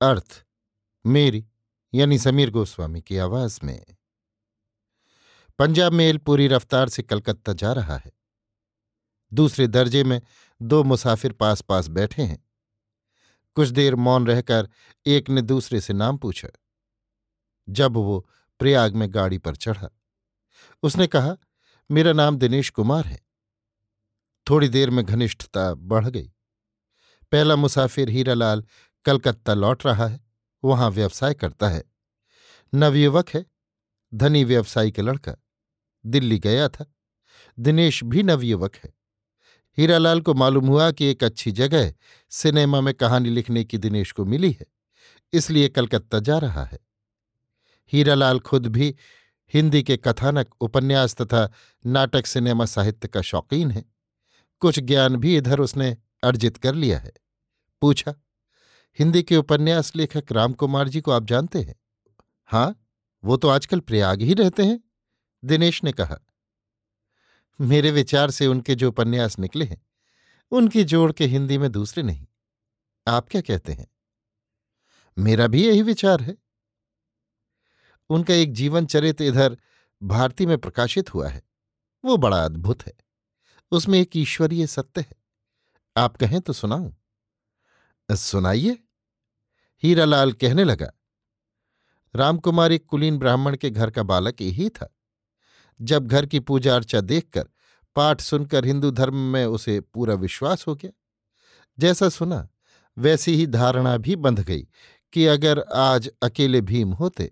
अर्थ, मेरी, यानी समीर गोस्वामी की आवाज़ में। पंजाब मेल पूरी रफ्तार से कलकत्ता जा रहा है। दूसरे दर्जे में दो मुसाफिर पास पास बैठे हैं। कुछ देर मौन रहकर एक ने दूसरे से नाम पूछा। जब वो प्रयाग में गाड़ी पर चढ़ा। उसने कहा, मेरा नाम दिनेश कुमार है। थोड़ी देर में घनिष्ठता बढ़ गई। पहला मुसाफिर हीरालाल कलकत्ता लौट रहा है, वहाँ व्यवसाय करता है। नवयुवक है, धनी व्यवसायी का लड़का, दिल्ली गया था। दिनेश भी नवयुवक है। हीरालाल को मालूम हुआ कि एक अच्छी जगह सिनेमा में कहानी लिखने की दिनेश को मिली है, इसलिए कलकत्ता जा रहा है। हीरालाल खुद भी हिंदी के कथानक, उपन्यास तथा नाटक सिनेमा साहित्य का शौकीन है। कुछ ज्ञान भी इधर उसने अर्जित कर लिया है। पूछा हिंदी के उपन्यास लेखक रामकुमार जी को आप जानते हैं? हाँ वो तो आजकल प्रयाग ही रहते हैं, दिनेश ने कहा। मेरे विचार से उनके जो उपन्यास निकले हैं, उनकी जोड़ के हिंदी में दूसरे नहीं। आप क्या कहते हैं? मेरा भी यही विचार है। उनका एक जीवन चरित्र इधर भारती में प्रकाशित हुआ है। वो बड़ा अद्भुत है। उसमें एक ईश्वरीय सत्य है। आप कहें तो सुनाऊं। सुनाइए। हीरालाल कहने लगा, रामकुमार एक कुलीन ब्राह्मण के घर का बालक ही था। जब घर की पूजा अर्चा देखकर पाठ सुनकर हिंदू धर्म में उसे पूरा विश्वास हो गया। जैसा सुना, वैसी ही धारणा भी बंध गई कि अगर आज अकेले भीम होते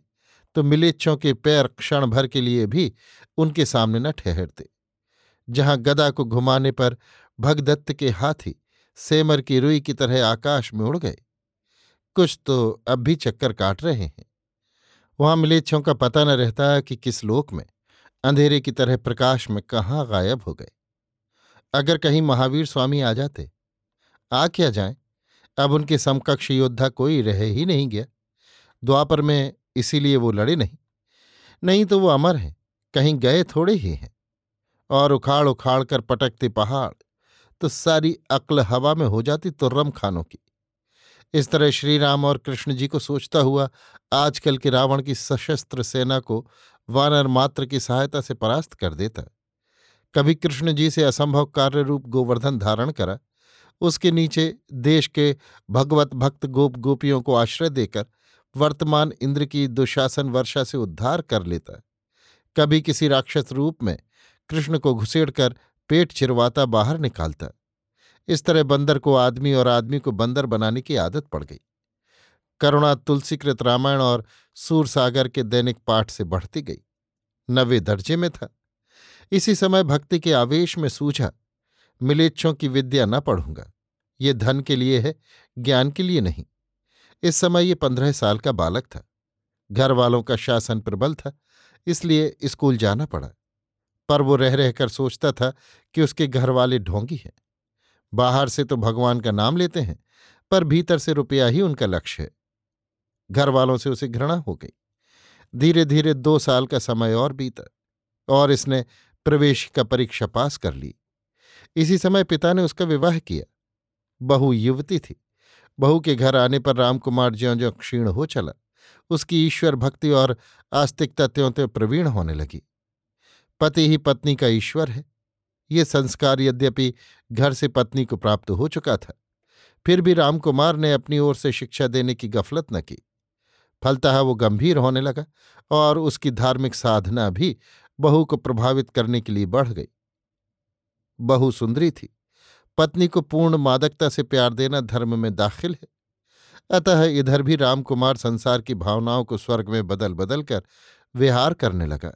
तो मिलेच्छों के पैर क्षण भर के लिए भी उनके सामने न ठहरते। जहाँ गदा को घुमाने पर भगदत्त के हाथी सेमर की रुई की तरह आकाश में उड़ गए कुछ तो अब भी चक्कर काट रहे हैं। वहाँ मिलेच्छों का पता न रहता कि किस लोक में, अंधेरे की तरह प्रकाश में कहाँ गायब हो गए। अगर कहीं महावीर स्वामी आ जाते, आ क्या जाए? अब उनके समकक्ष योद्धा कोई रह ही नहीं गया। द्वापर में इसीलिए वो लड़े नहीं। नहीं तो वो अमर हैं, कहीं गए थोड़े ही हैं। और उखाड़ उखाड़ कर पटकते पहाड़ तो सारी अक्ल हवा में हो जाती तुर्रम खानों की। इस तरह श्रीराम और कृष्ण जी को सोचता हुआ आजकल के रावण की सशस्त्र सेना को वानर मात्र की सहायता से परास्त कर देता। कभी कृष्ण जी से असंभव कार्य रूप गोवर्धन धारण करा। उसके नीचे देश के भगवत भक्त गोप गोपियों को आश्रय देकर वर्तमान इंद्र की दुशासन वर्षा से उद्धार कर लेता। कभी किसी राक्षस रूप में कृष्ण को घुसेड़कर पेट चिरवाता बाहर निकालता। इस तरह बंदर को आदमी और आदमी को बंदर बनाने की आदत पड़ गई। करुणा तुलसीकृत रामायण और सूरसागर के दैनिक पाठ से बढ़ती गई। नवे दर्जे में था। इसी समय भक्ति के आवेश में सूझा, मिलेच्छों की विद्या न पढ़ूँगा। ये धन के लिए है, ज्ञान के लिए नहीं। इस समय ये पंद्रह साल का बालक था। घर वालों का शासन प्रबल था, इसलिए स्कूल जाना पड़ा। पर वो रह रहकर सोचता था कि उसके घर वाले ढोंगी हैं। बाहर से तो भगवान का नाम लेते हैं, पर भीतर से रुपया ही उनका लक्ष्य है। घर वालों से उसे घृणा हो गई। धीरे धीरे दो साल का समय और बीता, और इसने प्रवेश का परीक्षा पास कर ली। इसी समय पिता ने उसका विवाह किया। बहु युवती थी। बहू के घर आने पर रामकुमार ज्यो ज्यो क्षीण हो चला, उसकी ईश्वर भक्ति और आस्तिकता त्यों त्यों प्रवीण होने लगी। पति ही पत्नी का ईश्वर है। ये संस्कार यद्यपि घर से पत्नी को प्राप्त हो चुका था, फिर भी रामकुमार ने अपनी ओर से शिक्षा देने की गफलत न की। फलतः वो गंभीर होने लगा और उसकी धार्मिक साधना भी बहू को प्रभावित करने के लिए बढ़ गई। बहू सुंदरी थी, पत्नी को पूर्ण मादकता से प्यार देना धर्म में दाखिल है। अतः इधर भी रामकुमार संसार की भावनाओं को स्वर्ग में बदल बदल कर विहार करने लगा।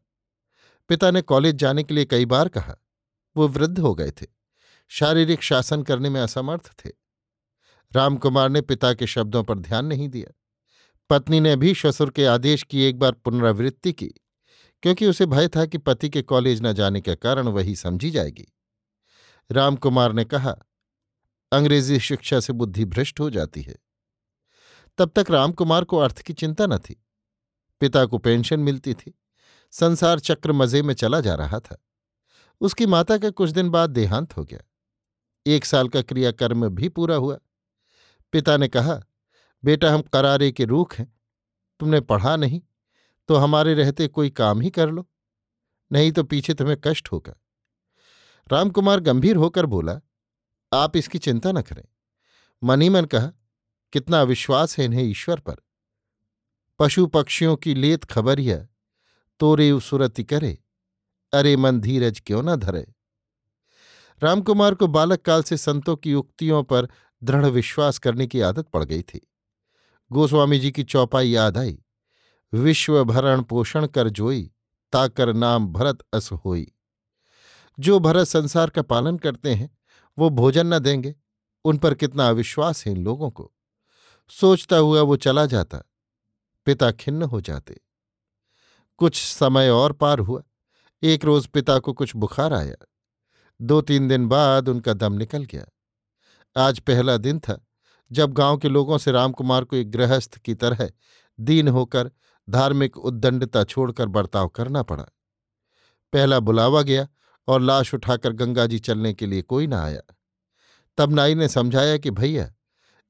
पिता ने कॉलेज जाने के लिए कई बार कहा। वो वृद्ध हो गए थे। शारीरिक शासन करने में असमर्थ थे। रामकुमार ने पिता के शब्दों पर ध्यान नहीं दिया। पत्नी ने भी ससुर के आदेश की एक बार पुनरावृत्ति की, क्योंकि उसे भय था कि पति के कॉलेज न जाने के कारण वही समझी जाएगी। रामकुमार ने कहा, अंग्रेज़ी शिक्षा से बुद्धि भ्रष्ट हो जाती है। तब तक रामकुमार को अर्थ की चिंता न थी। पिता को पेंशन मिलती थी। संसार चक्र मज़े में चला जा रहा था। उसकी माता का कुछ दिन बाद देहांत हो गया। एक साल का क्रियाकर्म भी पूरा हुआ। पिता ने कहा, बेटा, हम करारे के रूख हैं। तुमने पढ़ा नहीं तो हमारे रहते कोई काम ही कर लो। नहीं तो पीछे तुम्हें कष्ट होगा। रामकुमार गंभीर होकर बोला, आप इसकी चिंता न करें। मन ही मन कहा, कितना अविश्वास है इन्हें ईश्वर पर। पशु पक्षियों की लेत खबर खबरिया तोरे सुरति करे। अरे मन धीरज क्यों न धरे? रामकुमार को बालक काल से संतों की उक्तियों पर दृढ़ विश्वास करने की आदत पड़ गई थी। गोस्वामी जी की चौपाई याद आई। विश्व भरण पोषण कर जोई, ताकर नाम भरत अस होई। जो भरत संसार का पालन करते हैं, वो भोजन न देंगे। उन पर कितना अविश्वास है इन लोगों को। सोचता हुआ वो चला जाता। पिता खिन्न हो जाते। कुछ समय और पार हुआ। एक रोज पिता को कुछ बुखार आया। दो तीन दिन बाद उनका दम निकल गया। आज पहला दिन था, जब गाँव के लोगों से रामकुमार को एक गृहस्थ की तरह दीन होकर धार्मिक उद्दंडता छोड़कर बर्ताव करना पड़ा। पहला बुलावा गया और लाश उठाकर गंगा जी चलने के लिए कोई ना आया। तब नाई ने समझाया कि, भैया,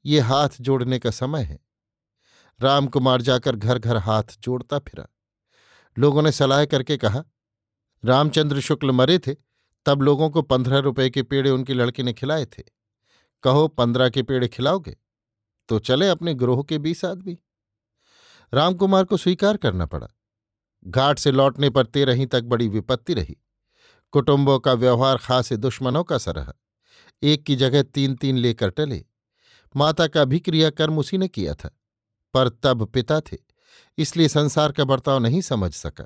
ये हाथ जोड़ने का समय है। रामकुमार जाकर घर घर हाथ जोड़ता फिरा। लोगों ने सलाह करके कहा, रामचंद्र शुक्ल मरे थे, तब लोगों को पंद्रह रुपए के पेड़े उनकी लड़की ने खिलाए थे। कहो, पंद्रह के पेड़े खिलाओगे? तो चले अपने ग्रोह के बीस आदमी। रामकुमार को स्वीकार करना पड़ा। घाट से लौटने पर तेरही तक बड़ी विपत्ति रही। कुटुंबों का व्यवहार खासे दुश्मनों का सा रहा। एक की जगह तीन तीन लेकर टले। माता का भी क्रियाकर्म उसी ने किया था, पर तब पिता थे। इसलिए संसार का बर्ताव नहीं समझ सका।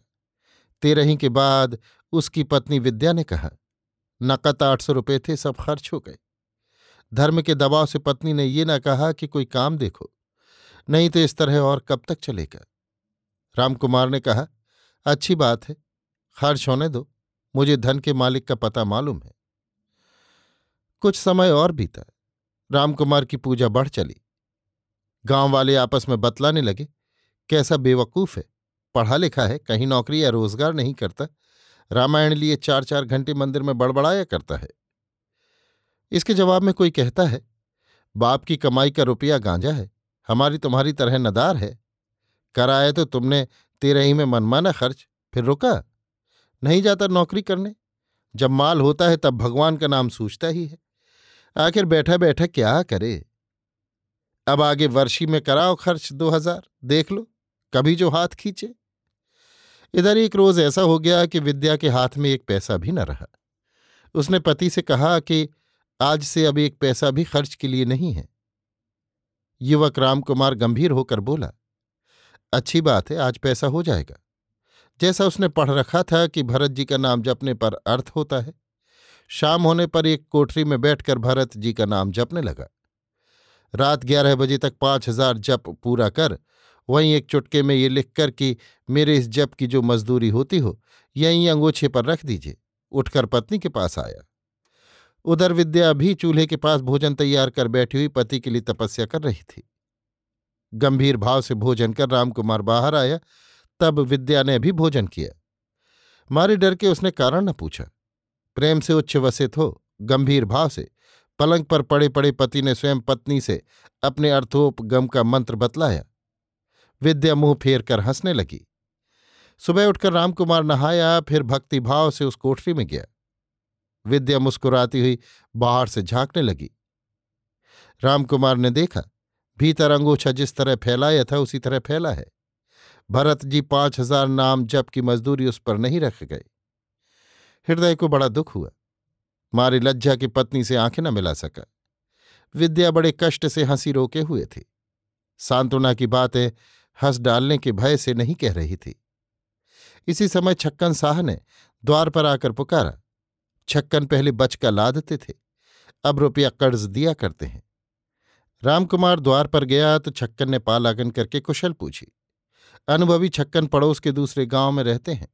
तेरही के बाद उसकी पत्नी विद्या ने कहा, नकद आठ सौ रुपये थे, सब खर्च हो गए। धर्म के दबाव से पत्नी ने ये ना कहा कि कोई काम देखो, नहीं तो इस तरह और कब तक चलेगा। रामकुमार ने कहा, अच्छी बात है, खर्च होने दो, मुझे धन के मालिक का पता मालूम है। कुछ समय और बीता, रामकुमार की पूजा बढ़ चली। गाँव वाले आपस में बतलाने लगे कैसा बेवकूफ़ है? पढ़ा लिखा है, कहीं नौकरी या रोज़गार नहीं करता। रामायण लिए चार चार घंटे मंदिर में बड़बड़ाया करता है। इसके जवाब में कोई कहता है, बाप की कमाई का रुपया गांजा है, हमारी तुम्हारी तरह नदार है। कराए तो तुमने, तेरे ही में मनमाना खर्च, फिर रुका। नहीं जाता नौकरी करने। जब माल होता है, तब भगवान का नाम सूझता ही है। आखिर बैठा बैठा क्या करे? अब आगे वर्षी में कराओ खर्च दो हज़ार, देख लो। कभी जो हाथ खींचे। इधर एक रोज ऐसा हो गया कि विद्या के हाथ में एक पैसा भी न रहा। उसने पति से कहा कि, आज से अब एक पैसा भी खर्च के लिए नहीं है। युवक रामकुमार गंभीर होकर बोला, अच्छी बात है, आज पैसा हो जाएगा। जैसा उसने पढ़ रखा था कि भरत जी का नाम जपने पर अर्थ होता है। शाम होने पर एक कोठरी में बैठकर भरत जी का नाम जपने लगा। रात ग्यारह बजे तक पाँच हज़ार जप पूरा कर वहीं एक चुटके में ये लिखकर कि, मेरे इस जप की जो मजदूरी होती हो, यहीं अंगोछे पर रख दीजिए। उठकर पत्नी के पास आया। उधर विद्या भी चूल्हे के पास भोजन तैयार कर बैठी हुई पति के लिए तपस्या कर रही थी। गंभीर भाव से भोजन कर रामकुमार बाहर आया, तब विद्या ने भी भोजन किया। मारे डर के उसने कारण न पूछा। प्रेम से उच्च वसित हो, गंभीर भाव से, पलंग पर पड़े पड़े पति ने स्वयं पत्नी से अपने अर्थोपगम का मंत्र बतलाया। विद्या मुँह फेर कर हंसने लगी। सुबह उठकर रामकुमार नहाया, फिर भक्तिभाव से उस कोठरी में गया। विद्या मुस्कुराती हुई बाहर से झांकने लगी। रामकुमार ने देखा, भीतर अंगूछा जिस तरह फैलाया था, उसी तरह फैला है। भरत जी पाँच हज़ार नाम जब की मजदूरी उस पर नहीं रख गए। हृदय को बड़ा दुख हुआ। मारी लज्जा की पत्नी से आँखें न मिला सका। विद्या बड़े कष्ट से हँसी रोके हुए थी। सांत्वना की बातें हंस डालने के भय से नहीं कह रही थी। इसी समय छक्कन शाह ने द्वार पर आकर पुकारा। छक्कन पहले बचका लादते थे। अब रुपया कर्ज दिया करते हैं। रामकुमार द्वार पर गया तो छक्कन ने पालागन करके कुशल पूछी। अनुभवी छक्कन पड़ोस के दूसरे गाँव में रहते हैं।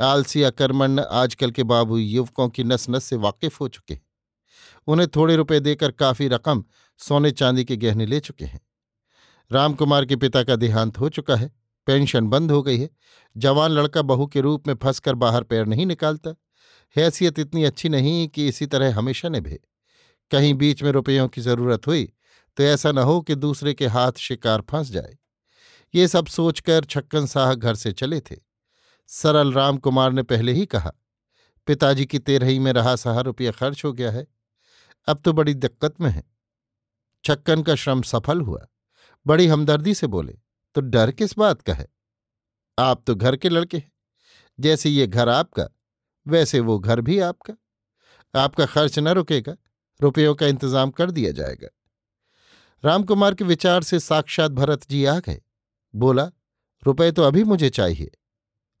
आलसी अकर्मण्य आजकल के बाबू युवकों की नस नस से वाकिफ हो चुके हैं। उन्हें थोड़े रुपए देकर काफ़ी रकम सोने चांदी के गहने ले चुके हैं। रामकुमार के पिता का देहांत हो चुका है। पेंशन बंद हो गई है। जवान लड़का बहू के रूप में फंसकर बाहर पैर नहीं निकालता। हैसियत इतनी अच्छी नहीं कि इसी तरह हमेशा निभे। कहीं बीच में रुपयों की ज़रूरत हुई तो ऐसा न हो कि दूसरे के हाथ शिकार फंस जाए। ये सब सोचकर छक्कन साह घर से चले थे। सरल राम कुमार ने पहले ही कहा, पिताजी की तेरही में रहा सहा रुपया खर्च हो गया है। अब तो बड़ी दिक्कत में है। छक्कन का श्रम सफल हुआ। बड़ी हमदर्दी से बोले तो डर किस बात का है? आप तो घर के लड़के हैं। जैसे ये घर आपका, वैसे वो घर भी आपका। आपका खर्च न रुकेगा, रुपयों का इंतज़ाम कर दिया जाएगा। रामकुमार के विचार से साक्षात भरत जी आ गए। बोला, रुपए तो अभी मुझे चाहिए।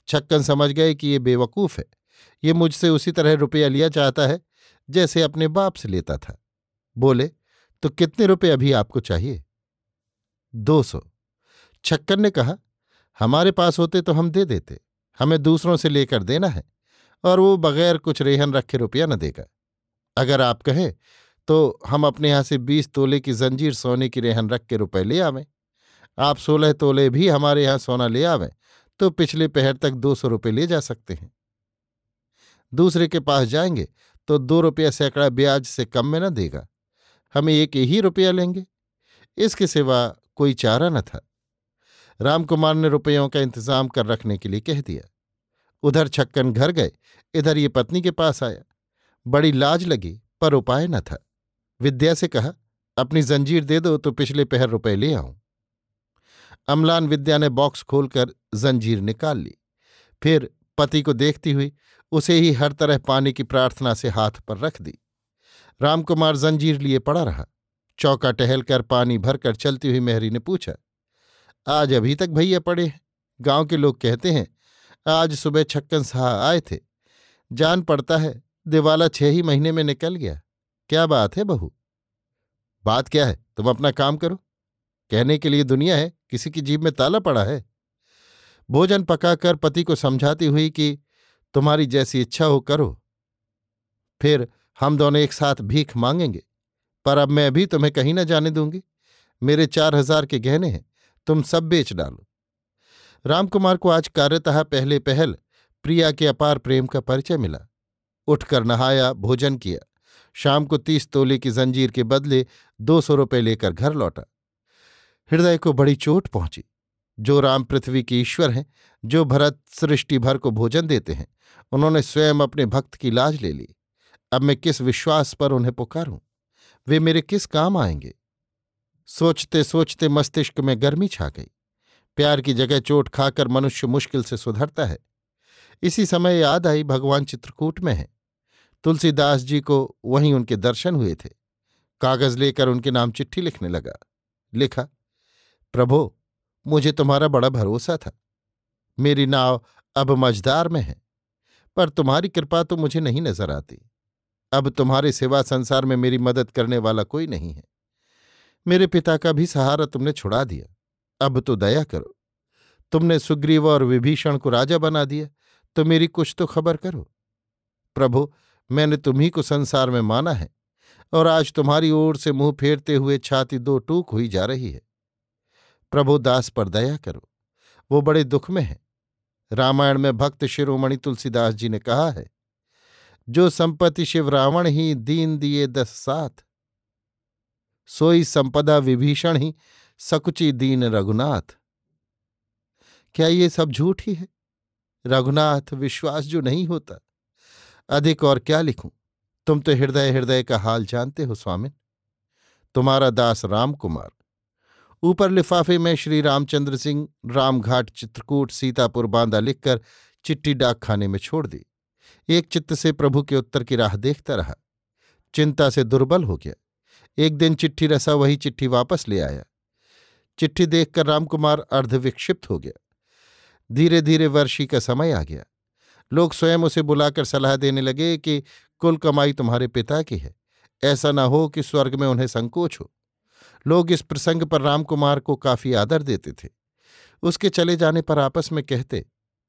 छक्कन समझ गए कि ये बेवकूफ़ है। ये मुझसे उसी तरह रुपया लिया चाहता है, जैसे अपने बाप से लेता था। बोले तो कितने रुपए अभी आपको चाहिए? दो सौ। छक्कर ने कहा, हमारे पास होते तो हम दे देते, हमें दूसरों से लेकर देना है, और वो बगैर कुछ रेहन रखे रुपया न देगा। अगर आप कहें तो हम अपने यहाँ से बीस तोले की जंजीर सोने की रेहन रख के रुपए ले आवें। आप सोलह तोले भी हमारे यहाँ सोना ले आवें तो पिछले पहर तक दो सौ रुपये ले जा सकते हैं। दूसरे के पास जाएँगे तो दो रुपया सैकड़ा ब्याज से कम में न देगा। हमें एक ही रुपया लेंगे। इसके सिवा कोई चारा न था। रामकुमार ने रुपयों का इंतज़ाम कर रखने के लिए कह दिया। उधर छक्कन घर गए, इधर ये पत्नी के पास आया। बड़ी लाज लगी, पर उपाय न था। विद्या से कहा, अपनी जंजीर दे दो तो पिछले पहर रुपए ले आऊँ। अमलान विद्या ने बॉक्स खोलकर जंजीर निकाल ली। फिर पति को देखती हुई उसे ही हर तरह पाने की प्रार्थना से हाथ पर रख दी। रामकुमार जंजीर लिए पड़ा रहा। चौका टहलकर पानी भरकर चलती हुई मेहरी ने पूछा, आज अभी तक भैया पड़े हैं? गाँव के लोग कहते हैं, आज सुबह छक्कन साह आए थे। जान पड़ता है, दिवाला छह ही महीने में निकल गया। क्या बात है बहू? बात क्या है? तुम अपना काम करो। कहने के लिए दुनिया है, किसी की जीभ में ताला पड़ा है। भोजन पकाकर पति को समझाती हुई कि तुम्हारी जैसी इच्छा हो करो। फिर हम दोनों एक साथ भीख मांगेंगे। पर अब मैं भी तुम्हें कहीं न जाने दूँगी। मेरे चार हज़ार के गहने हैं, तुम सब बेच डालो। रामकुमार को आज कार्यतः पहले पहल प्रिया के अपार प्रेम का परिचय मिला। उठकर नहाया, भोजन किया। शाम को तीस तोले की जंजीर के बदले दो सौ रुपये लेकर घर लौटा। हृदय को बड़ी चोट पहुँची। जो राम पृथ्वी के ईश्वर हैं, जो भरत सृष्टि भर को भोजन देते हैं, उन्होंने स्वयं अपने भक्त की लाज ले ली। अब मैं किस विश्वास पर उन्हें पुकारूं? वे मेरे किस काम आएँगे? सोचते सोचते मस्तिष्क में गर्मी छा गई। प्यार की जगह चोट खाकर मनुष्य मुश्किल से सुधरता है। इसी समय याद आई, भगवान चित्रकूट में है। तुलसीदास जी को वहीं उनके दर्शन हुए थे। कागज़ लेकर उनके नाम चिट्ठी लिखने लगा। लिखा, प्रभो, मुझे तुम्हारा बड़ा भरोसा था। मेरी नाव अब मझदार में है, पर तुम्हारी कृपा तो मुझे नहीं नज़र आती। अब तुम्हारे सिवा संसार में मेरी मदद करने वाला कोई नहीं है। मेरे पिता का भी सहारा तुमने छुड़ा दिया। अब तो दया करो। तुमने सुग्रीव और विभीषण को राजा बना दिया तो मेरी कुछ तो खबर करो। प्रभु, मैंने तुम्ही को संसार में माना है, और आज तुम्हारी ओर से मुँह फेरते हुए छाती दो टूक हुई जा रही है। प्रभु, दास पर दया करो। वो बड़े दुख में है। रामायण में भक्त शिरोमणि तुलसीदास जी ने कहा है जो संपत्ति शिव रावण ही दीन दिए दस साथ। सोई संपदा विभीषण ही सकुची दीन रघुनाथ। क्या ये सब झूठ ही है? रघुनाथ, विश्वास जो नहीं होता। अधिक और क्या लिखूं? तुम तो हृदय हृदय का हाल जानते हो, स्वामिन। तुम्हारा दास राम कुमार ऊपर लिफाफे में श्री रामचंद्र सिंह रामघाट चित्रकूट, सीतापुर बांदा लिखकर चिट्ठी डाक खाने में छोड़ दी एक चित्त से प्रभु के उत्तर की राह देखता रहा। चिंता से दुर्बल हो गया। एक दिन चिट्ठी रसा वही चिट्ठी वापस ले आया। चिट्ठी देखकर रामकुमार अर्धविक्षिप्त हो गया। धीरे धीरे वर्षी का समय आ गया। लोग स्वयं उसे बुलाकर सलाह देने लगे कि कुल कमाई तुम्हारे पिता की है। ऐसा न हो कि स्वर्ग में उन्हें संकोच हो। लोग इस प्रसंग पर रामकुमार को काफ़ी आदर देते थे। उसके चले जाने पर आपस में कहते,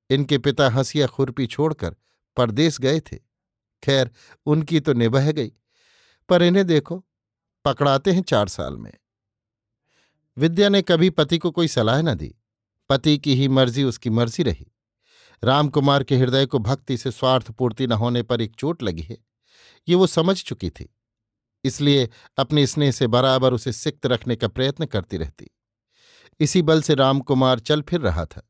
इनके पिता हंसिया खुरपी छोड़कर परदेश गए थे। खैर, उनकी तो निबह गई, पर इन्हें देखो, पकड़ाते हैं चार साल में। विद्या ने कभी पति को कोई सलाह न दी। पति की ही मर्ज़ी उसकी मर्ज़ी रही। रामकुमार के हृदय को भक्ति से स्वार्थ पूर्ति न होने पर एक चोट लगी है। ये वो समझ चुकी थी, इसलिए अपने स्नेह से बराबर उसे सिक्त रखने का प्रयत्न करती रहती। इसी बल से रामकुमार चल फिर रहा था।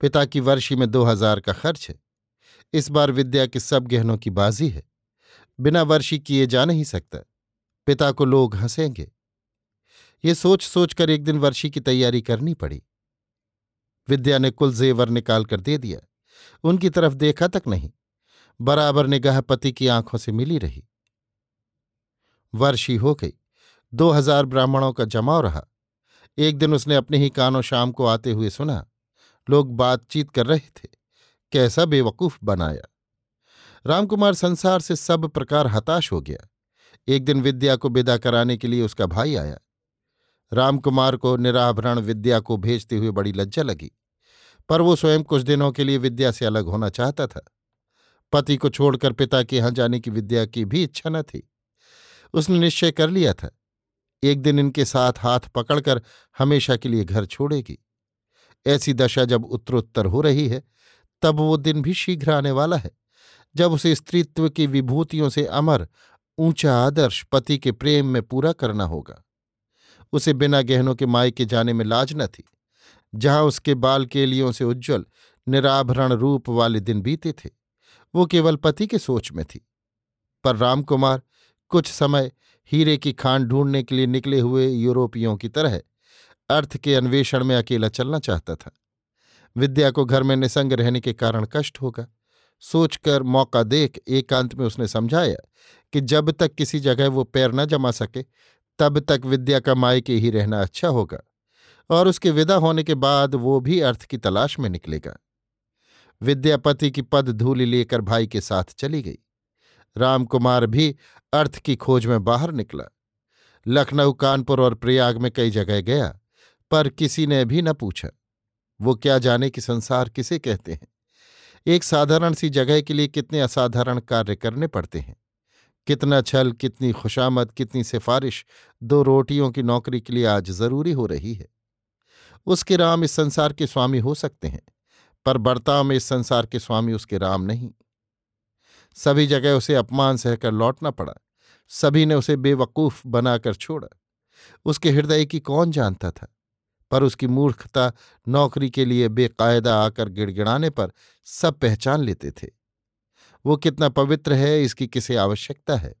पिता की वर्षी में दो हज़ार का खर्च है। इस बार विद्या के सब गहनों की बाजी है। बिना वर्षी किए जा नहीं सकता। पिता को लोग हंसेंगे। ये सोच सोचकर एक दिन वर्षी की तैयारी करनी पड़ी। विद्या ने कुल जेवर निकाल कर दे दिया। उनकी तरफ़ देखा तक नहीं। बराबर निगाह पति की आँखों से मिली रही। वर्षी हो गई। दो हज़ार ब्राह्मणों का जमाव रहा। एक दिन उसने अपने ही कानों शाम को आते हुए सुना। लोग बातचीत कर रहे थे। कैसा बेवकूफ़ बनाया। रामकुमार संसार से सब प्रकार हताश हो गया। एक दिन विद्या को विदा कराने के लिए उसका भाई आया। रामकुमार को निराभरण विद्या को भेजते हुए बड़ी लज्जा लगी, पर वो स्वयं कुछ दिनों के लिए विद्या से अलग होना चाहता था। पति को छोड़कर पिता के यहाँ जाने की विद्या की भी इच्छा न थी। उसने निश्चय कर लिया था। एक दिन इनके साथ हाथ पकड़कर हमेशा के लिए घर छोड़ेगी। ऐसी दशा जब उत्तरोत्तर हो रही है तब वो दिन भी शीघ्र आने वाला है। जब उसे स्त्रीत्व की विभूतियों से अमर, ऊँचा आदर्श पति के प्रेम में पूरा करना होगा। उसे बिना गहनों के माय के जाने में लाज न थी, जहाँ उसके बाल केलियों से उज्ज्वल, निराभरण रूप वाले दिन बीते थे। वो केवल पति के सोच में थी। पर रामकुमार कुछ समय हीरे की खान ढूँढने के लिए निकले हुए यूरोपियों की तरह अर्थ के अन्वेषण में अकेला चलना चाहता था। विद्या को घर में निसंग रहने के कारण कष्ट होगा। सोचकर मौका देख एकांत में उसने समझाया कि जब तक किसी जगह वो पैर न जमा सके, तब तक विद्या का मायके ही रहना अच्छा होगा और उसके विदा होने के बाद वो भी अर्थ की तलाश में निकलेगा। विद्यापति की पद धूलि लेकर भाई के साथ चली गई। रामकुमार भी अर्थ की खोज में बाहर निकला। लखनऊ, कानपुर और प्रयाग में कई जगह गया, पर किसी ने भी न पूछा। वो क्या जाने कि संसार किसे कहते हैं? एक साधारण सी जगह के लिए कितने असाधारण कार्य करने पड़ते हैं? कितना छल, कितनी खुशामद, कितनी सिफारिश दो रोटियों की नौकरी के लिए आज ज़रूरी हो रही है। उसके राम इस संसार के स्वामी हो सकते हैं, पर बर्ताव में इस संसार के स्वामी उसके राम नहीं। सभी जगह उसे अपमान सहकर लौटना पड़ा, सभी ने उसे बेवकूफ़ बनाकर छोड़ा। उसके हृदय की कौन जानता था? पर उसकी मूर्खता नौकरी के लिए बेकायदा आकर गिड़गिड़ाने पर सब पहचान लेते थे। वो कितना पवित्र है, इसकी किसे आवश्यकता है?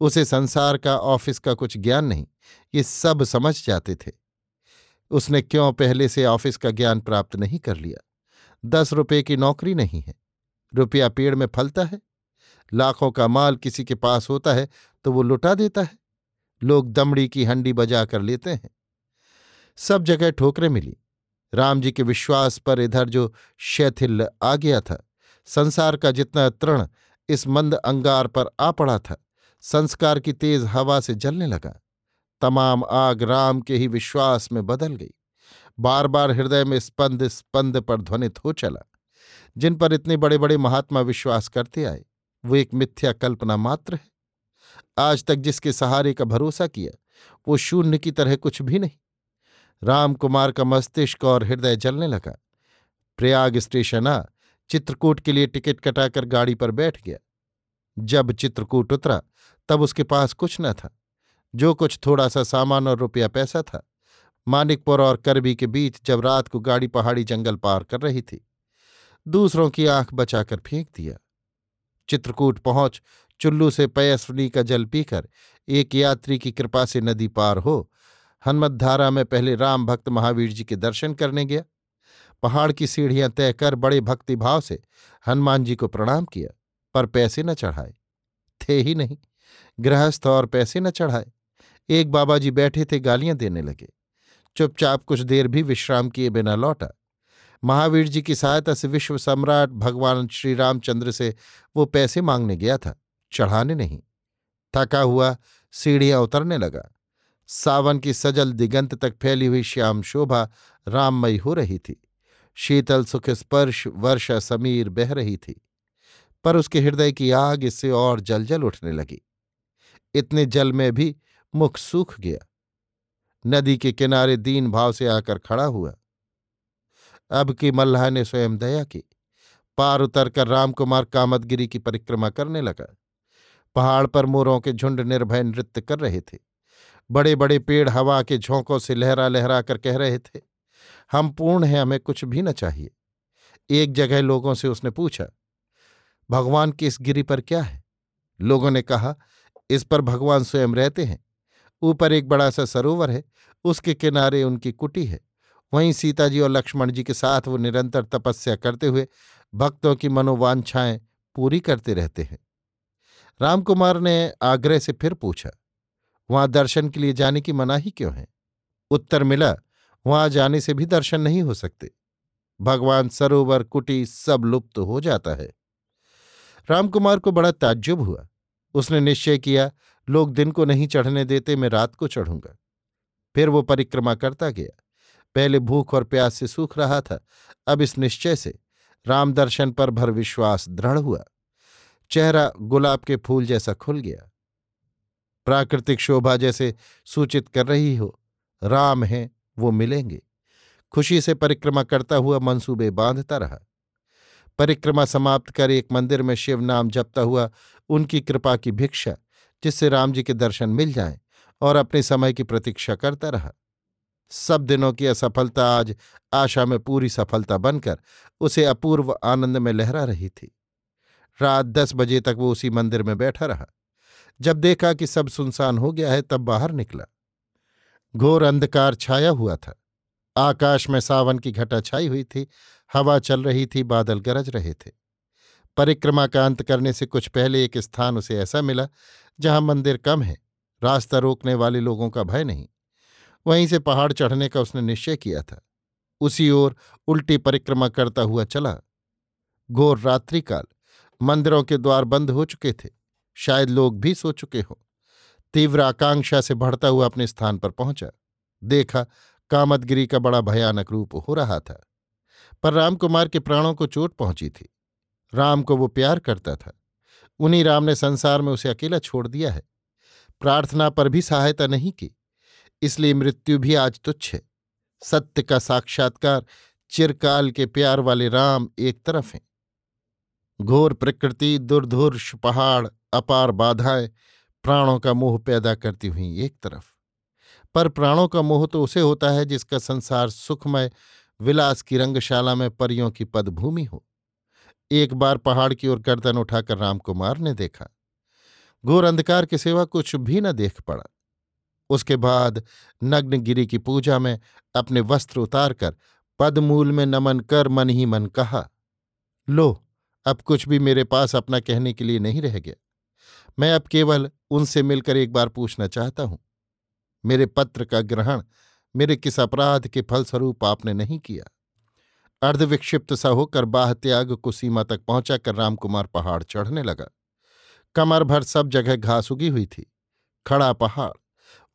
उसे संसार का, ऑफ़िस का कुछ ज्ञान नहीं, ये सब समझ जाते थे। उसने क्यों पहले से ऑफ़िस का ज्ञान प्राप्त नहीं कर लिया? दस रुपये की नौकरी नहीं है। रुपया पेड़ में फलता है। लाखों का माल किसी के पास होता है तो वो लुटा देता है। लोग दमड़ी की हंडी बजा कर लेते हैं। सब जगह ठोकरें मिली। राम जी के विश्वास पर इधर जो शैथिल्य आ गया था, संसार का जितना तृण इस मंद अंगार पर आ पड़ा था, संस्कार की तेज हवा से जलने लगा। तमाम आग राम के ही विश्वास में बदल गई। बार बार हृदय में स्पंद स्पंद पर ध्वनित हो चला। जिन पर इतने बड़े बड़े महात्मा विश्वास करते आए, वो एक मिथ्या कल्पना मात्र है। आज तक जिसके सहारे का भरोसा किया, वो शून्य की तरह कुछ भी नहीं। रामकुमार का मस्तिष्क और हृदय जलने लगा। प्रयाग स्टेशन आ, चित्रकूट के लिए टिकट कटाकर गाड़ी पर बैठ गया। जब चित्रकूट उतरा, तब उसके पास कुछ न था। जो कुछ थोड़ा सा सामान और रुपया पैसा था। मानिकपुर और करबी के बीच जब रात को गाड़ी पहाड़ी जंगल पार कर रही थी, दूसरों की आँख बचाकर फेंक दिया। चित्रकूट पहुँच चुल्लू से पयस्वनी का जल पीकर एक यात्री की कृपा से नदी पार हो हनुमतधारा में पहले राम भक्त महावीर जी के दर्शन करने गया। पहाड़ की सीढ़ियाँ तय कर बड़े भक्तिभाव से हनुमान जी को प्रणाम किया, पर पैसे न चढ़ाए। थे ही नहीं, गृहस्थ और पैसे न चढ़ाए। एक बाबा जी बैठे थे, गालियाँ देने लगे। चुपचाप कुछ देर भी विश्राम किए बिना लौटा। महावीर जी की सहायता से विश्व सम्राट भगवान श्री रामचंद्र से वो पैसे मांगने गया था, चढ़ाने नहीं। थका हुआ, सीढ़ियाँ उतरने लगा। सावन की सजल दिगंत तक फैली हुई श्याम शोभा राममयी हो रही थी। शीतल सुख स्पर्श वर्षा समीर बह रही थी, पर उसके हृदय की आग इससे और जल जल उठने लगी। इतने जल में भी मुख सूख गया। नदी के किनारे दीन भाव से आकर खड़ा हुआ। अब की मल्लाह ने स्वयं दया की। पार उतर उतरकर रामकुमार कामतगिरी की परिक्रमा करने लगा। पहाड़ पर मोरों के झुंड निर्भय नृत्य कर रहे थे। बड़े बड़े पेड़ हवा के झोंकों से लहरा लहरा कर कह रहे थे, हम पूर्ण हैं, हमें कुछ भी न चाहिए। एक जगह लोगों से उसने पूछा, भगवान की इस गिरी पर क्या है? लोगों ने कहा, इस पर भगवान स्वयं रहते हैं। ऊपर एक बड़ा सा सरोवर है, उसके किनारे उनकी कुटी है। वहीं सीता जी और लक्ष्मण जी के साथ वो निरंतर तपस्या करते हुए भक्तों की मनोवांछाएँ पूरी करते रहते हैं। रामकुमार ने आग्रह से फिर पूछा वहाँ दर्शन के लिए जाने की मनाही क्यों है? उत्तर मिला, वहाँ जाने से भी दर्शन नहीं हो सकते। भगवान सरोवर, कुटी सब लुप्त हो जाता है। रामकुमार को बड़ा ताज्जुब हुआ। उसने निश्चय किया, लोग दिन को नहीं चढ़ने देते, मैं रात को चढ़ूँगा। फिर वो परिक्रमा करता गया। पहले भूख और प्यास से सूख रहा था, अब इस निश्चय से राम दर्शन पर भर विश्वास दृढ़ हुआ। चेहरा गुलाब के फूल जैसा खुल गया। प्राकृतिक शोभा जैसे सूचित कर रही हो। राम हैं, वो मिलेंगे। खुशी से परिक्रमा करता हुआ मंसूबे बांधता रहा। परिक्रमा समाप्त कर एक मंदिर में शिव नाम जपता हुआ उनकी कृपा की भिक्षा, जिससे राम जी के दर्शन मिल जाएँ और अपने समय की प्रतीक्षा करता रहा। सब दिनों की असफलता आज आशा में पूरी सफलता बनकर उसे अपूर्व आनंद में लहरा रही थी। रात दस बजे तक वो उसी मंदिर में बैठा रहा। जब देखा कि सब सुनसान हो गया है, तब बाहर निकला। घोर अंधकार छाया हुआ था। आकाश में सावन की घटा छाई हुई थी, हवा चल रही थी, बादल गरज रहे थे। परिक्रमा का अंत करने से कुछ पहले एक स्थान उसे ऐसा मिला, जहाँ मंदिर कम है, रास्ता रोकने वाले लोगों का भय नहीं। वहीं से पहाड़ चढ़ने का उसने निश्चय किया था। उसी ओर उल्टी परिक्रमा करता हुआ चला। घोर रात्रिकाल, मंदिरों के द्वार बंद हो चुके थे। शायद लोग भी सो चुके हों। तीव्र आकांक्षा से बढ़ता हुआ अपने स्थान पर पहुँचा। देखा कामतगिरी का बड़ा भयानक रूप हो रहा था, पर रामकुमार के प्राणों को चोट पहुँची थी। राम को वो प्यार करता था। उन्हीं राम ने संसार में उसे अकेला छोड़ दिया है। प्रार्थना पर भी सहायता नहीं की, इसलिए मृत्यु भी आज तुच्छ है। सत्य का साक्षात्कार चिरकाल के प्यार वाले राम एक तरफ़ हैं। घोर प्रकृति, दुर्धुर्ष पहाड़, अपार बाधाएँ प्राणों का मोह पैदा करती हुई एक तरफ़। पर प्राणों का मोह तो उसे होता है जिसका संसार सुखमय, विलास की रंगशाला में परियों की पदभूमि हो। एक बार पहाड़ की ओर गर्दन उठाकर रामकुमार ने देखा। घोर अंधकार के सिवा कुछ भी न देख पड़ा। उसके बाद नग्नगिरी की पूजा में अपने वस्त्र उतारकर पदमूल में नमन कर मन ही मन कहा, लो अब कुछ भी मेरे पास अपना कहने के लिए नहीं रह गया। मैं अब केवल उनसे मिलकर एक बार पूछना चाहता हूँ। मेरे पत्र का ग्रहण मेरे किस अपराध के फलस्वरूप आपने नहीं किया? अर्धविक्षिप्त सा होकर बाह त्याग को सीमा तक पहुंचाकर रामकुमार पहाड़ चढ़ने लगा। कमर भर सब जगह घास उगी हुई थी। खड़ा पहाड़,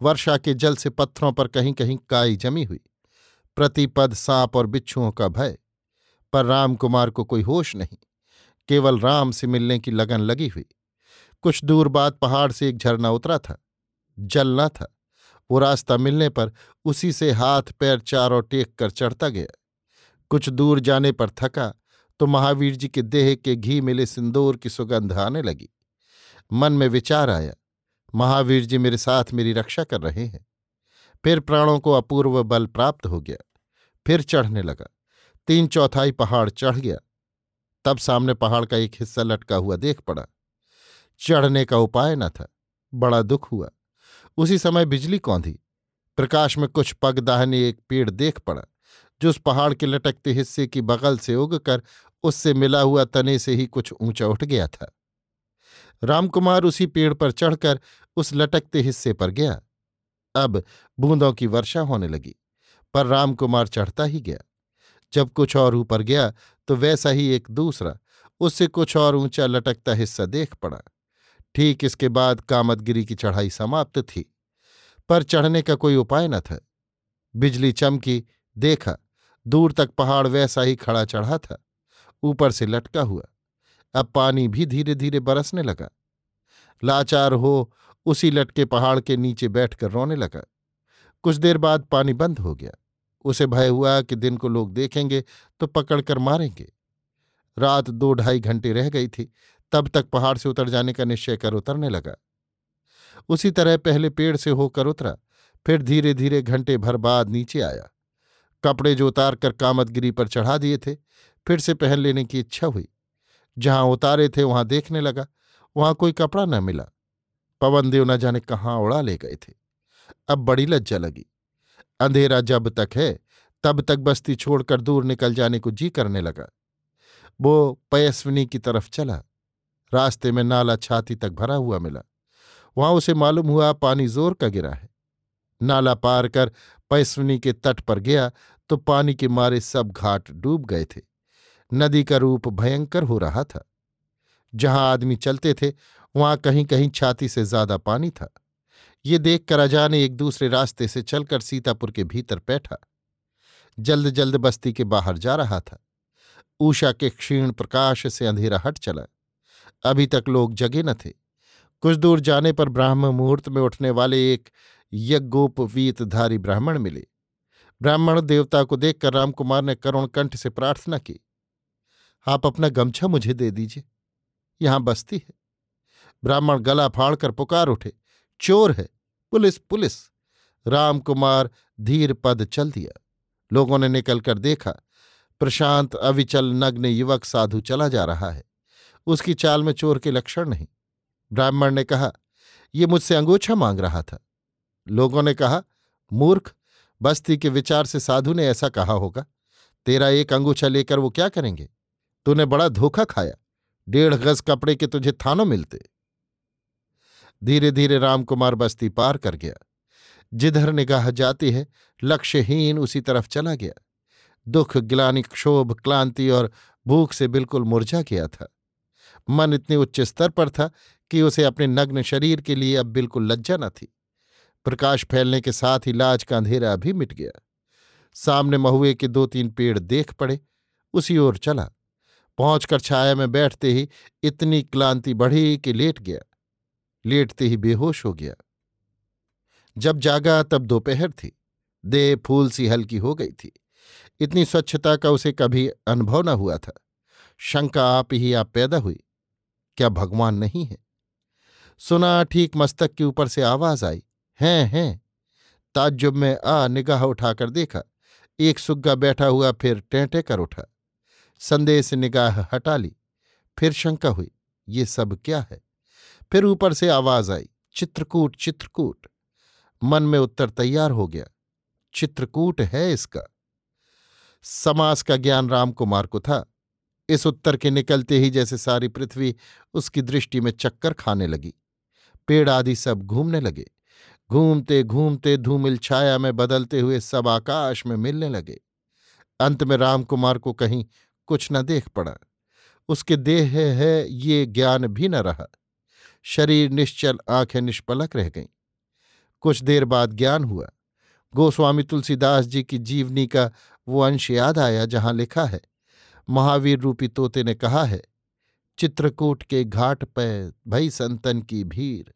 वर्षा के जल से पत्थरों पर कहीं कहीं काई जमी हुई। प्रतिपद सांप और बिच्छुओं का भय। पर रामकुमार को कोई होश नहीं। केवल राम से मिलने की लगन लगी हुई। कुछ दूर बाद पहाड़ से एक झरना उतरा था। जल न था। वो रास्ता मिलने पर उसी से हाथ पैर चारों टेक कर चढ़ता गया। कुछ दूर जाने पर थका तो महावीर जी के देह के घी मिले सिंदूर की सुगंध आने लगी। मन में विचार आया, महावीर जी मेरे साथ मेरी रक्षा कर रहे हैं। फिर प्राणों को अपूर्व बल प्राप्त हो गया। फिर चढ़ने लगा। तीन चौथाई पहाड़ चढ़ गया। तब सामने पहाड़ का एक हिस्सा लटका हुआ देख पड़ा। चढ़ने का उपाय न था। बड़ा दुख हुआ। उसी समय बिजली कौंधी प्रकाश में कुछ पग दाहने एक पेड़ देख पड़ा, जो उस पहाड़ के लटकते हिस्से की बगल से उगकर उससे मिला हुआ तने से ही कुछ ऊँचा उठ गया था। रामकुमार उसी पेड़ पर चढ़कर उस लटकते हिस्से पर गया। अब बूंदों की वर्षा होने लगी, पर रामकुमार चढ़ता ही गया। जब कुछ और ऊपर गया तो वैसा ही एक दूसरा, उससे कुछ और ऊँचा लटकता हिस्सा देख पड़ा। ठीक इसके बाद कामतगिरी की चढ़ाई समाप्त थी, पर चढ़ने का कोई उपाय न था। बिजली चमकी, देखा, दूर तक पहाड़ वैसा ही खड़ा चढ़ा था, ऊपर से लटका हुआ। अब पानी भी धीरे धीरे बरसने लगा। लाचार हो, उसी लटके पहाड़ के नीचे बैठकर रोने लगा। कुछ देर बाद पानी बंद हो गया। उसे भय हुआ कि दिन को लोग देखेंगे तो पकड़कर मारेंगे। रात दो ढाई घंटे रह गई थी, तब तक पहाड़ से उतर जाने का निश्चय कर उतरने लगा। उसी तरह पहले पेड़ से होकर उतरा, फिर धीरे धीरे घंटे भर बाद नीचे आया। कपड़े जो उतार कर कामतगिरी पर चढ़ा दिए थे, फिर से पहन लेने की इच्छा हुई। जहाँ उतारे थे, वहाँ देखने लगा, वहाँ कोई कपड़ा न मिला। पवन देव न जाने कहाँ उड़ा ले गए थे। अब बड़ी लज्जा लगी। अंधेरा जब तक है, तब तक बस्ती छोड़कर दूर निकल जाने को जी करने लगा। वो पयस्विनी की तरफ़ चला। रास्ते में नाला छाती तक भरा हुआ मिला। वहाँ उसे मालूम हुआ पानी ज़ोर का गिरा है। नाला पार कर पैसवनी के तट पर गया तो पानी के मारे सब घाट डूब गए थे। नदी का रूप भयंकर हो रहा था। जहाँ आदमी चलते थे, वहाँ कहीं कहीं छाती से ज़्यादा पानी था। ये देखकर अजा ने एक दूसरे रास्ते से चलकर सीतापुर के भीतर बैठा। जल्द जल्द बस्ती के बाहर जा रहा था। ऊषा के क्षीण प्रकाश से अंधेरा हट चला। अभी तक लोग जगे न थे। कुछ दूर जाने पर ब्राह्म मुहूर्त में उठने वाले एक यज्ञोपवीतधारी ब्राह्मण मिले। ब्राह्मण देवता को देखकर रामकुमार ने करुण कंठ से प्रार्थना की, आप अपना गमछा मुझे दे दीजिए। यहाँ बस्ती है। ब्राह्मण गला फाड़कर पुकार उठे। चोर है। Police police. रामकुमार धीर पद चल दिया। लोगों ने निकलकर देखा, प्रशांत अविचल नग्न युवक साधु चला जा रहा है। उसकी चाल में चोर के लक्षण नहीं। ब्राह्मण ने कहा, ये मुझसे अंगूछा मांग रहा था। लोगों ने कहा, मूर्ख, बस्ती के विचार से साधु ने ऐसा कहा होगा। तेरा एक अंगूछा लेकर वो क्या करेंगे? तूने बड़ा धोखा खाया। डेढ़ गज कपड़े के तुझे थानों मिलते। धीरे धीरे रामकुमार बस्ती पार कर गया। जिधर निगाह जाती है, लक्ष्यहीन उसी तरफ़ चला गया। दुख, ग्लानि, क्षोभ, क्लांति और भूख से बिल्कुल मुरझा गया था। मन इतने उच्च स्तर पर था कि उसे अपने नग्न शरीर के लिए अब बिल्कुल लज्जा न थी। प्रकाश फैलने के साथ ही लाज का अंधेरा भी मिट गया। सामने महुए के दो तीन पेड़ देख पड़े, उसी ओर चला। पहुंचकर छाया में बैठते ही इतनी क्लांति बढ़ी कि लेट गया। लेटते ही बेहोश हो गया। जब जागा, तब दोपहर थी। देह फूल सी हल्की हो गई थी। इतनी स्वच्छता का उसे कभी अनुभव न हुआ था। शंका आप ही, आप पैदा हुई। क्या भगवान नहीं है? सुना ठीक मस्तक के ऊपर से आवाज़ आई, हैं हैं। ताज्जुब में आ निगाह उठाकर देखा। एक सुग्गा बैठा हुआ फिर टेंटे कर उठा। संदेह से निगाह हटा ली। फिर शंका हुई, ये सब क्या है? फिर ऊपर से आवाज़ आई, चित्रकूट चित्रकूट। मन में उत्तर तैयार हो गया, चित्रकूट है इसका। समास का ज्ञान रामकुमार को था। इस उत्तर के निकलते ही जैसे सारी पृथ्वी उसकी दृष्टि में चक्कर खाने लगी। पेड़ आदि सब घूमने लगे। घूमते घूमते धूमिल छाया में बदलते हुए सब आकाश में मिलने लगे। अंत में रामकुमार को कहीं कुछ न देख पड़ा। उसके देह है, ये ज्ञान भी न रहा। शरीर निश्चल, आँखें निष्पलक रह गईं। कुछ देर बाद ज्ञान हुआ, गोस्वामी तुलसीदास जी की जीवनी का वो अंश याद आया जहाँ लिखा है, महावीर रूपी तोते ने कहा है, चित्रकूट के घाट पे भई संतन की भीड़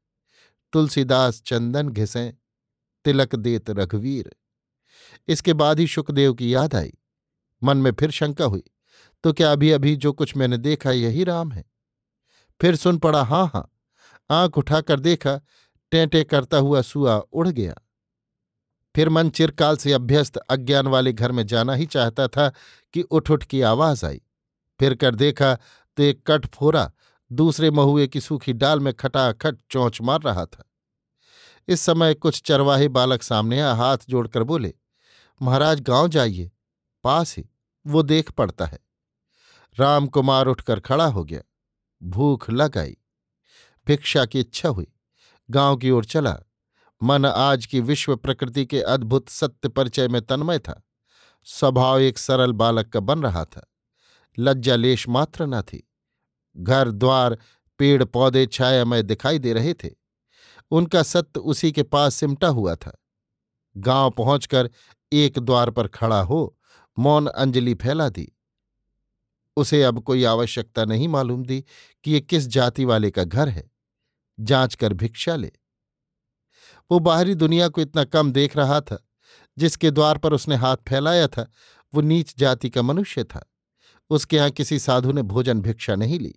तुलसीदास चंदन घिसें, तिलक देत रघुवीर। इसके बाद ही सुखदेव की याद आई, मन में फिर शंका हुई तो क्या अभी अभी जो कुछ मैंने देखा यही राम है? फिर सुन पड़ा हाँ हाँ आँख उठाकर देखा, टेंटे करता हुआ सुआ उड़ गया। फिर मन चिरकाल से अभ्यस्त, अज्ञान वाले घर में जाना ही चाहता था कि उठ उठ की आवाज़ आई। फिर कर देखा तो एक कट फोरा दूसरे महुए की सूखी डाल में खटाखट चौंच मार रहा था। इस समय कुछ चरवाहे बालक सामने आ हाथ जोड़कर बोले, महाराज, गाँव जाइए, पास ही, वो देख पड़ता है। राम कुमार उठकर खड़ा हो गया। भूख लग आई। भिक्षा की इच्छा हुई। गाँव की ओर चला। मन आज की विश्व प्रकृति के अद्भुत सत्य परिचय में तन्मय था। स्वभाव एक सरल बालक का बन रहा था। लज्जा लेश मात्र न थी। घर, द्वार, पेड़, पौधे छायामय दिखाई दे रहे थे। उनका सत्य उसी के पास सिमटा हुआ था। गाँव पहुंचकर एक द्वार पर खड़ा हो, मौन अंजलि फैला दी। उसे अब कोई आवश्यकता नहीं मालूम दी कि ये किस जाति वाले का घर है। जाँच कर भिक्षा ले। वो बाहरी दुनिया को इतना कम देख रहा था, जिसके द्वार पर उसने हाथ फैलाया था, वो नीच जाति का मनुष्य था। उसके यहाँ किसी साधु ने भोजन भिक्षा नहीं ली।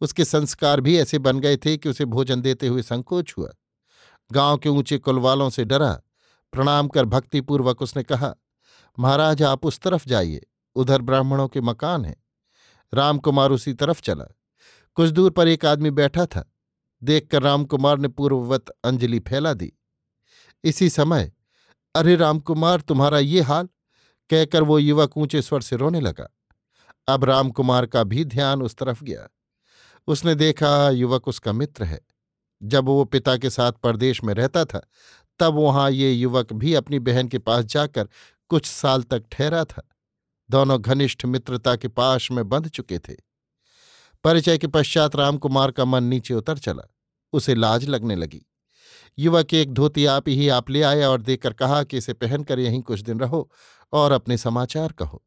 उसके संस्कार भी ऐसे बन गए थे कि उसे भोजन देते हुए संकोच हुआ। गाँव के ऊँचे कुल वालों से डरा, प्रणाम कर भक्तिपूर्वक उसने कहा, महाराज, आप उस तरफ़ जाइए, उधर ब्राह्मणों के मकान हैं। रामकुमार उसी तरफ़ चला। कुछ दूर पर एक आदमी बैठा था। देखकर रामकुमार ने पूर्ववत अंजलि फैला दी। इसी समय, अरे रामकुमार, तुम्हारा ये हाल? कहकर वो युवक ऊँचे स्वर से रोने लगा। अब रामकुमार का भी ध्यान उस तरफ़ गया। उसने देखा युवक उसका मित्र है। जब वो पिता के साथ परदेश में रहता था, तब वहाँ ये युवक भी अपनी बहन के पास जाकर कुछ साल तक ठहरा था। दोनों घनिष्ठ मित्रता के पाश में बंध चुके थे। परिचय के पश्चात रामकुमार का मन नीचे उतर चला। उसे लाज लगने लगी। युवक एक धोती आप ही आप ले आया और देकर कहा कि इसे पहनकर यहीं कुछ दिन रहो और अपने समाचार कहो।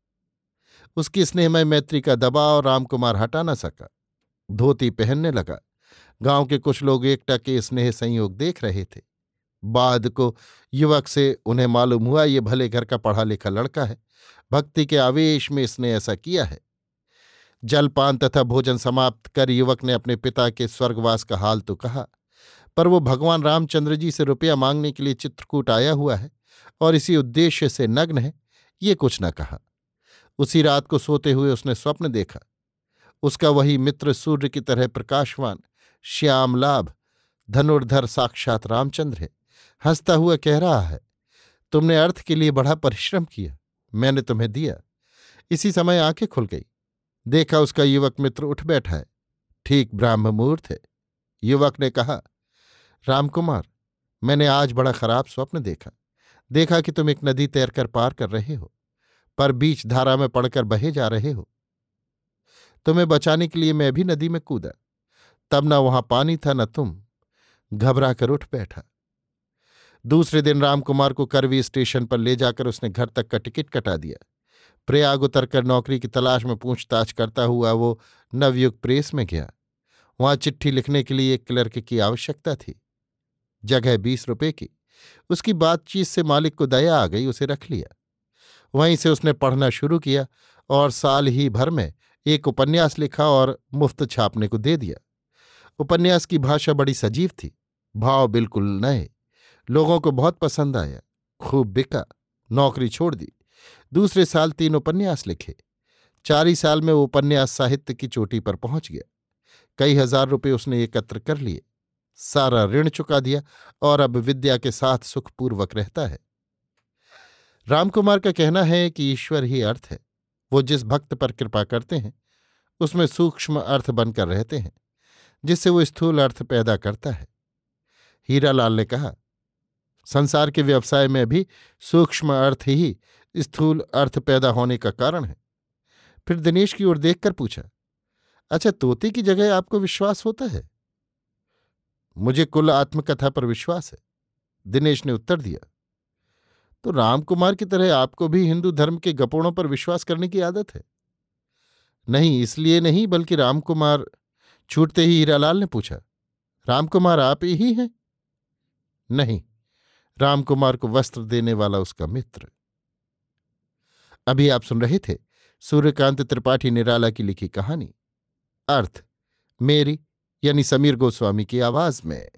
उसकी स्नेहमय मैत्री का दबाव रामकुमार हटा न सका। धोती पहनने लगा। गाँव के कुछ लोग एकटा के स्नेह संयोग देख रहे थे। बाद को युवक से, उन्हें मालूम हुआ ये भले घर का पढ़ा लिखा लड़का है। भक्ति के आवेश में इसने ऐसा किया है। जलपान तथा भोजन समाप्त कर युवक ने अपने पिता के स्वर्गवास का हाल तो कहा, पर वो भगवान रामचंद्र जी से रुपया मांगने के लिए चित्रकूट आया हुआ है और इसी उद्देश्य से नग्न है, ये कुछ न कहा। उसी रात को सोते हुए उसने स्वप्न देखा। उसका वही मित्र सूर्य की तरह प्रकाशवान, श्याम लाभ, धनुर्धर साक्षात रामचंद्र है, हंसता हुआ कह रहा है, तुमने अर्थ के लिए बड़ा परिश्रम किया, मैंने तुम्हें दिया। इसी समय आँखें खुल गई। देखा उसका युवक मित्र उठ बैठा है। ठीक ब्राह्म मुहूर्त है। युवक ने कहा, रामकुमार, मैंने आज बड़ा खराब स्वप्न देखा। देखा कि तुम एक नदी तैरकर पार कर रहे हो, पर बीच धारा में पड़कर बहे जा रहे हो। तुम्हें बचाने के लिए मैं भी नदी में कूदा। तब न वहाँ पानी था, न तुम। घबरा कर उठ बैठा। दूसरे दिन रामकुमार को करवी स्टेशन पर ले जाकर उसने घर तक का टिकट कटा दिया। प्रयाग उतरकर नौकरी की तलाश में पूछताछ करता हुआ वो नवयुग प्रेस में गया। वहाँ चिट्ठी लिखने के लिए एक क्लर्क की आवश्यकता थी। जगह बीस रुपए की। उसकी बातचीत से मालिक को दया आ गई, उसे रख लिया। वहीं से उसने पढ़ना शुरू किया और साल ही भर में एक उपन्यास लिखा और मुफ़्त छापने को दे दिया। उपन्यास की भाषा बड़ी सजीव थी। भाव बिल्कुल नए। लोगों को बहुत पसंद आया। खूब बिका। नौकरी छोड़ दी। दूसरे साल तीन उपन्यास लिखे। चार ही साल में वो उपन्यास साहित्य की चोटी पर पहुँच गया। कई हज़ार रुपये उसने एकत्र कर लिए। सारा ऋण चुका दिया और अब विद्या के साथ सुखपूर्वक रहता है। रामकुमार का कहना है कि ईश्वर ही अर्थ है। वो जिस भक्त पर कृपा करते हैं, उसमें सूक्ष्म अर्थ बनकर रहते हैं, जिससे वो स्थूल अर्थ पैदा करता है। हीरालाल ने कहा, संसार के व्यवसाय में भी सूक्ष्म अर्थ ही स्थूल अर्थ पैदा होने का कारण है। फिर दिनेश की ओर देखकर पूछा अच्छा तोते की जगह आपको विश्वास होता है? मुझे कुल आत्मकथा पर विश्वास है, दिनेश ने उत्तर दिया। तो रामकुमार की तरह आपको भी हिंदू धर्म के गपोड़ों पर विश्वास करने की आदत है? नहीं, इसलिए नहीं, बल्कि रामकुमार छूटते ही हीरालाल ने पूछा, रामकुमार आप ही हैं? नहीं, रामकुमार को वस्त्र देने वाला उसका मित्र अभी आप सुन रहे थे सूर्यकांत त्रिपाठी निराला की लिखी कहानी। अर्थ, मेरी यानी समीर गोस्वामी की आवाज़ में।